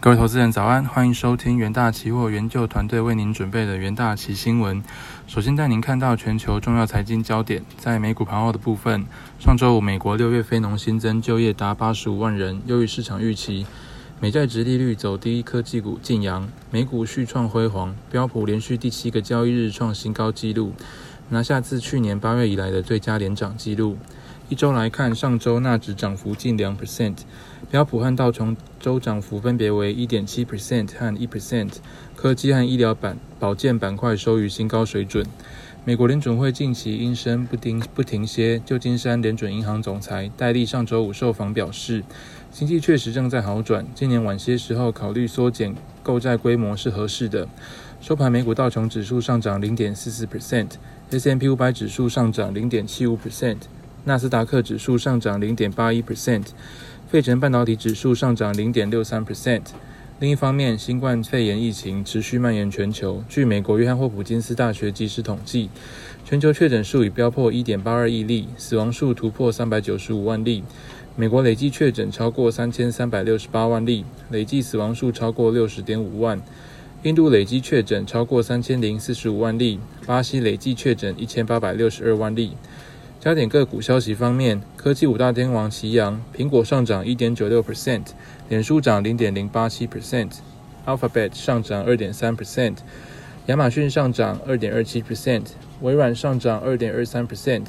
各位投资人早安，欢迎收听元大期货研究团队为您准备的元大期新闻。首先带您看到全球重要财经焦点，在美股盘后的部分，上周五美国六月非农新增就业达八十五万人，优于市场预期。美债值利率走低，科技股晋阳，美股续创辉煌，标普连续第七个交易日创新高纪录，拿下自去年八月以来的最佳连涨纪录。一周来看，上周纳指涨幅近两 percent，标普和道琼周涨幅分别为一点七 percent 和一 percent。科技和医疗板保健板块收于新高水准。美国联准会近期应声不停不停歇，旧金山联准银行总裁戴利上周五受访表示，经济确实正在好转，今年晚些时候考虑缩减购债规模是合适的。收盘，美股道琼指数上涨零点四四 percent，S M P 五百指数上涨零点七五 percent。纳斯达克指数上涨零点八一 percent，费城半导体指数上涨零点六三 percent。另一方面，新冠肺炎疫情持续蔓延全球。据美国约翰霍普金斯大学即时统计，全球确诊数已飙破一点八二亿例，死亡数突破三百九十五万例。美国累计确诊超过三千三百六十八万例，累计死亡数超过六十点五万。印度累计确诊超过三千零四十五万例，巴西累计确诊一千八百六十二万例。焦点个股消息方面，科技五大天王齐扬，苹果上涨一点九六 percent，脸书涨零点零八七 percent，Alphabet 上涨二点三 percent，亚马逊上涨二点二七 percent，微软上涨二点二三 percent。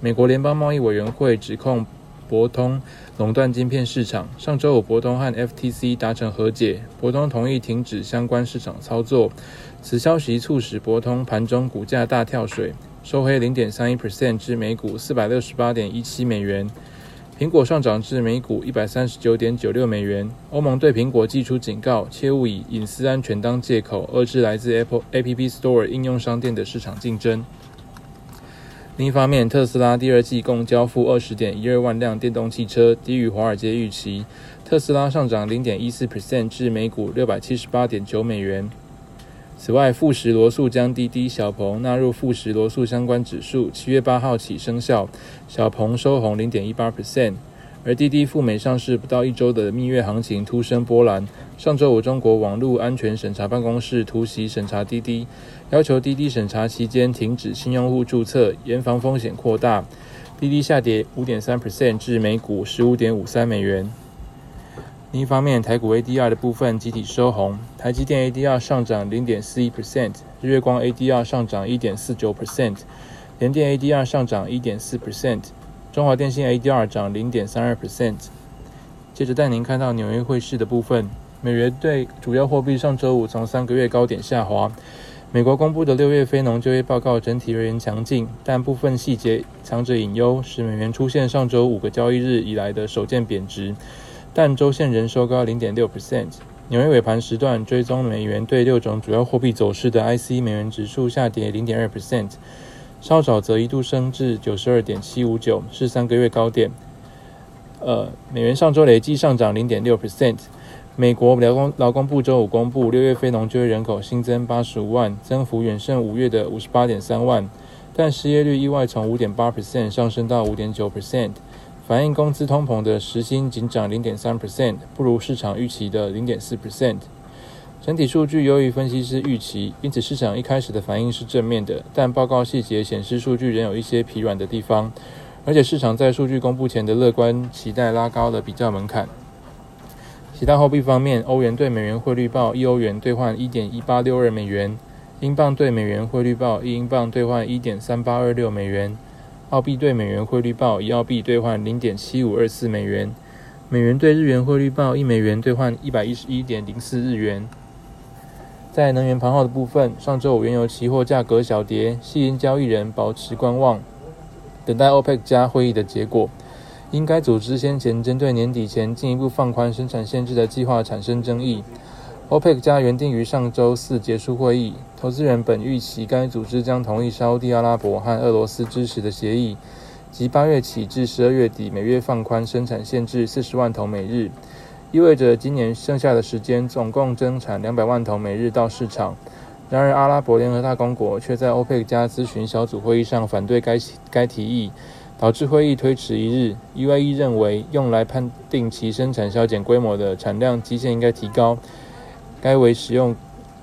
美国联邦贸易委员会指控博通垄断晶片市场，上周五博通和 FTC 达成和解，博通同意停止相关市场操作。此消息促使博通盘中股价大跳水。收黑零点三一 percent 至每股四百六十八点一七美元。苹果上涨至每股一百三十九点九六美元。欧盟对苹果寄出警告，切勿以隐私安全当借口遏制来自 Apple App Store 应用商店的市场竞争。另一方面，特斯拉第二季共交付二十点一二万辆电动汽车，低于华尔街预期。特斯拉上涨零点一四 percent 至每股六百七十八点九美元。此外，富时罗素将滴滴小鹏纳入富时罗素相关指数，七月八号起生效。小鹏收红零点一八 percent，而滴滴赴美上市不到一周的蜜月行情突生波澜。上周五，中国网络安全审查办公室突袭审查滴滴，要求滴滴审查期间停止新用户注册，严防风险扩大。滴滴下跌五点三 percent 至每股十五点五三美元。另一方面，台股 ADR 的部分集体收红，台积电 ADR 上涨零点四一 percent，日月光 ADR 上涨一点四九 percent，联电 ADR 上涨一点四 percent，中华电信 ADR 涨零点三二 percent。接着带您看到纽约汇市的部分，美元对主要货币上周五从三个月高点下滑。美国公布的六月非农就业报告整体而言强劲，但部分细节藏着隐忧，使美元出现上周五个交易日以来的首见贬值。但周线仍收高零点六 percent。纽约尾盘时段追踪美元对六种主要货币走势的 IC 美元指数下跌零点二 percent，稍早则一度升至九十二点七五九，是三个月高点。呃，美元上周累计上涨零点六 percent。美国劳工劳工部周五公布六月非农就业人口新增八十五万，增幅远胜五月的五十八点三万，但失业率意外从五点八 percent 上升到五点九 percent。反映工资通膨的时薪仅涨零点三 percent，不如市场预期的零点四 percent。整体数据优于分析师预期，因此市场一开始的反应是正面的。但报告细节显示，数据仍有一些疲软的地方，而且市场在数据公布前的乐观期待拉高了比较门槛。其他货币方面，欧元对美元汇率报一欧元兑换一点一八六二美元，英镑对美元汇率报一英镑兑换一点三八二六美元。澳币对美元汇率报一澳币兑换零点七五二四美元，美元对日元汇率报一美元兑换一百一十一点零四日元。在能源盘后的部分，上周五原油期货价格小跌，吸引交易人保持观望，等待 OPEC 加会议的结果。因该组织先前针对年底前进一步放宽生产限制的计划产生争议。OPEC 加原定于上周四结束会议，投资人本预期该组织将同意沙地阿拉伯和俄罗斯支持的协议，即八月起至十二月底每月放宽生产限制四十万桶每日，意味着今年剩下的时间总共增产两百万桶每日到市场。然而，阿拉伯联合大公国却在 OPEC 加咨询小组会议上反对该该提议，导致会议推迟一日。UAE 认为，用来判定其生产削减规模的产量基线应该提高，该为使用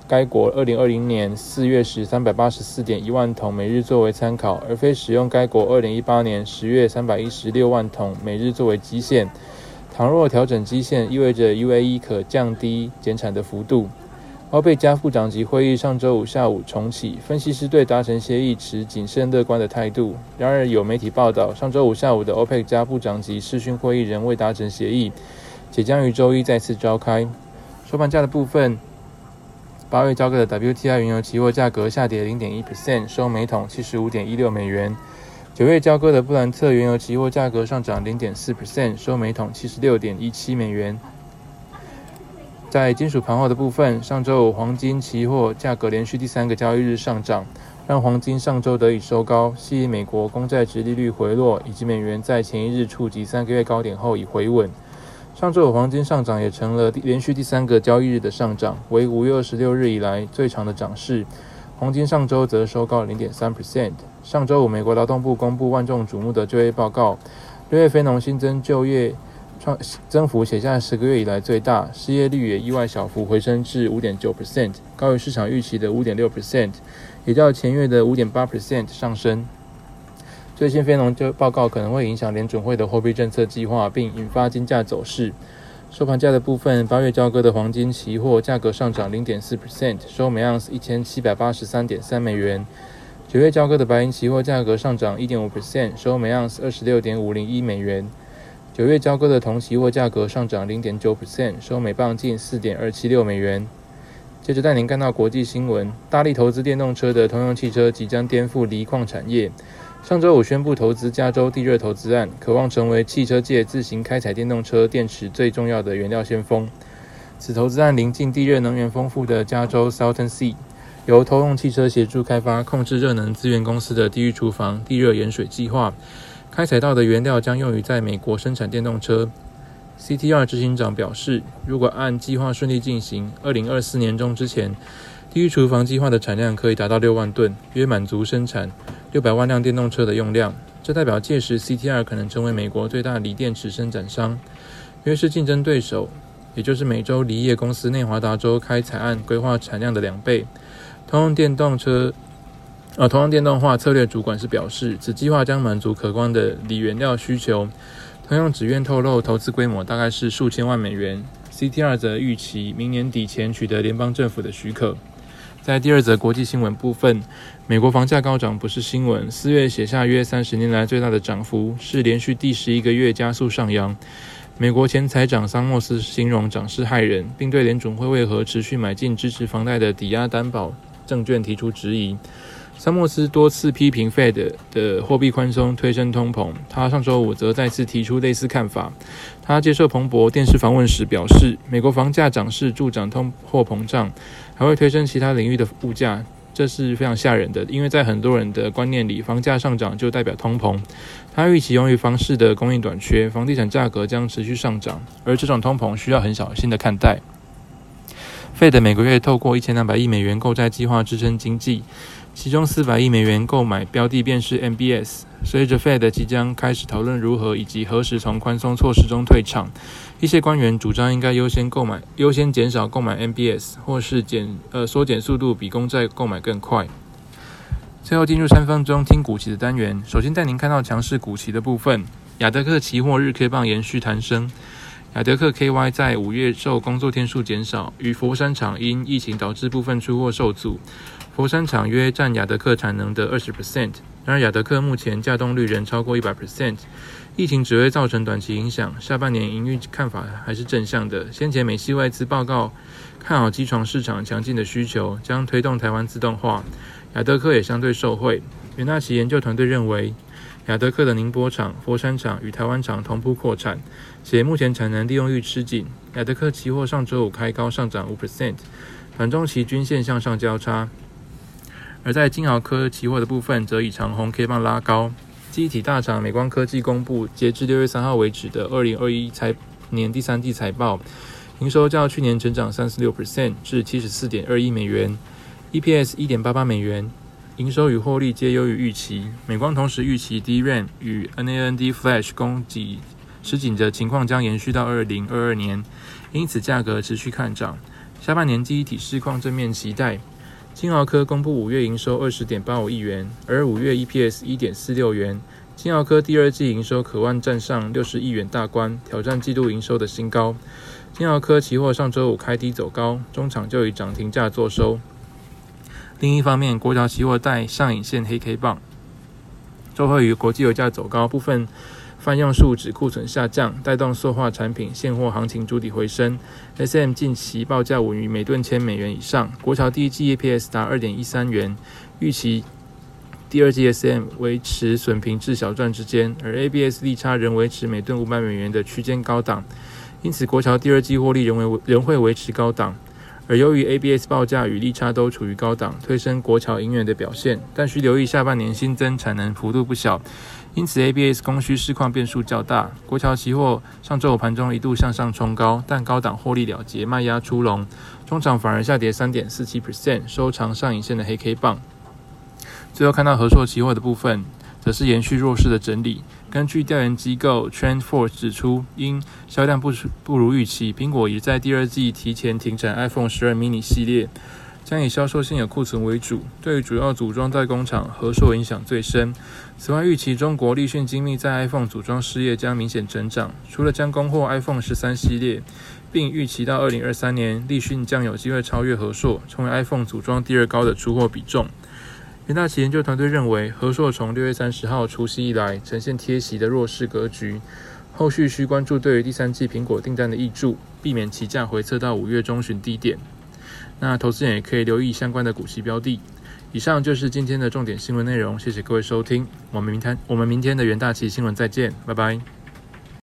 该国二零二零年四月时三百八十四点一万桶每日作为参考，而非使用该国二零一八年十月三百一十六万桶每日作为基线。倘若调整基线，意味着 UAE 可降低减产的幅度。欧佩加部长级会议上周五下午重启，分析师对达成协议持谨慎乐观的态度。然而，有媒体报道，上周五下午的欧佩加部长级视讯会议仍未达成协议，且将于周一再次召开。收盘价的部分，八月交割的 WTI 原油期货价格下跌零点一 percent，收每桶七十五点一六美元。九月交割的布兰特原油期货价格上涨零点四 percent，收每桶七十六点一七美元。在金属盘后的部分，上周五黄金期货价格连续第三个交易日上涨，让黄金上周得以收高，吸引美国公债值利率回落，以及美元在前一日触及三个月高点后已回稳。上周五黄金上涨也成了连续第三个交易日的上涨，为五月二十六日以来最长的涨势。黄金上周则收高零点三 percent。上周五美国劳动部公布万众瞩目的就业报告，六月非农新增就业。创增幅写下十个月以来最大，失业率也意外小幅回升至五点九 percent，高于市场预期的五点六 percent，也较前月的五点八 percent 上升。最新非农就报告可能会影响联准会的货币政策计划，并引发金价走势。收盘价的部分，八月交割的黄金期货价格上涨零点四 percent，收每盎司一千七百八十三点三美元。九月交割的白银期货价格上涨一点五 percent，收每盎司二十六点五零一美元。九月交割的铜期货价格上涨零点九 percent，收每磅近四点二七六美元。接着带您看到国际新闻：大力投资电动车的通用汽车即将颠覆锂矿产业。上周五宣布投资加州地热投资案，渴望成为汽车界自行开采电动车电池最重要的原料先锋。此投资案临近地热能源丰富的加州 Southern Sea，由通用汽车协助开发、控制热能资源公司的地狱厨房地热盐水计划。开采到的原料将用于在美国生产电动车。CTR 执行长表示，如果按计划顺利进行，二零二四年中之前，地狱厨房计划的产量可以达到六万吨，约满足生产六百万辆电动车的用量。这代表届时 CTR 可能成为美国最大锂电池生产商，约是竞争对手，也就是美洲锂业公司内华达州开采案规划产量的两倍。通用电动车。而通用电动化策略主管是表示，此计划将满足可观的锂原料需求。通用只愿透露投资规模大概是数千万美元。CTR 则预期明年底前取得联邦政府的许可。在第二则国际新闻部分，美国房价高涨不是新闻。四月写下约三十年来最大的涨幅，是连续第十一个月加速上扬。美国前财长桑莫斯形容涨势骇人，并对联准会为何持续买进支持房贷的抵押担保证券提出质疑。桑莫斯多次批评 Fed 的货币宽松推升通膨，他上周五则再次提出类似看法。他接受彭博电视访问时表示，美国房价涨势助长通货膨胀，还会推升其他领域的物价，这是非常吓人的。因为在很多人的观念里，房价上涨就代表通膨。他预期由于房市的供应短缺，房地产价格将持续上涨，而这种通膨需要很小心的看待。Fed 每个月透过一千两百亿美元购债计划支撑经济。其中四百亿美元购买标的便是 MBS。随着 Fed 即将开始讨论如何以及何时从宽松措施中退场，一些官员主张应该优先购买、优先减少购买 MBS，或是减呃缩减速度比公债购买更快。最后进入三分钟听股期的单元，首先带您看到强势股期的部分。亚德克期货日 K 棒延续弹升，亚德克 KY 在五月受工作天数减少，与佛山厂因疫情导致部分出货受阻。佛山厂约占亚德克产能的二十 percent，然而亚德克目前稼动率仍超过一百 percent。疫情只会造成短期影响，下半年营运看法还是正向的。先前美系外资报告看好机床市场强劲的需求，将推动台湾自动化，亚德克也相对受惠。元大旗研究团队认为，亚德克的宁波厂、佛山厂与台湾厂同步扩产，且目前产能利用率吃紧。亚德克期货上周五开高上涨五 percent，短中期均线向上交叉。而在金豪科期货的部分，则以长红 K 棒拉高。机体大厂美光科技公布截至六月三号为止的二零二一财年第三季财报，营收较去年成长三十六 percent 至七十四点二亿美元，EPS 一点八八美元，营收与获利皆优于预期。美光同时预期 DRAM 与 NAND Flash 供给吃紧的情况将延续到二零二二年，因此价格持续看涨。下半年第一体市况正面期待。金豪科公布五月营收二十点八五亿元，而五月 EPS 一点四六元。金豪科第二季营收渴望站上六十亿元大关，挑战季度营收的新高。金豪科期货上周五开低走高，中场就以涨停价作收。另一方面，国潮期货带上影线黑 K 棒，周会与国际油价走高，部分泛用数值库存下降，带动塑化产品现货行情筑底回升。SM 近期报价稳于每吨千美元以上，国潮第一季 EPS 达二点一三元，预期第二季 SM 维持损平至小赚之间，而 ABS 利差仍维持每吨五百美元的区间高档，因此国潮第二季获利仍为仍会维持高档。而由于 ABS 报价与利差都处于高档，推升国桥银远的表现，但需留意下半年新增产能幅度不小，因此 ABS 供需市况变数较大。国桥期货上周五盘中一度向上冲高，但高档获利了结，卖压出笼，中场反而下跌三点四七 percent，收长上影线的黑 K 棒。最后看到合硕期货的部分。则是延续弱势的整理。根据调研机构 TrendForce 指出，因销量不不如预期，苹果已在第二季提前停产 iPhone 十二 mini 系列，将以销售现有库存为主。对于主要组装代工厂，和硕影响最深。此外，预期中国立讯精密在 iPhone 组装事业将明显增长，除了将供货 iPhone 十三系列，并预期到二零二三年，立讯将有机会超越和硕，成为 iPhone 组装第二高的出货比重。元大旗研究团队认为，和硕从六月三十号除夕以来呈现贴息的弱势格局，后续需关注对于第三季苹果订单的益注，避免期价回测到五月中旬低点。那投资人也可以留意相关的股息标的。以上就是今天的重点新闻内容，谢谢各位收听，我们明天我们明天的元大旗新闻再见，拜拜。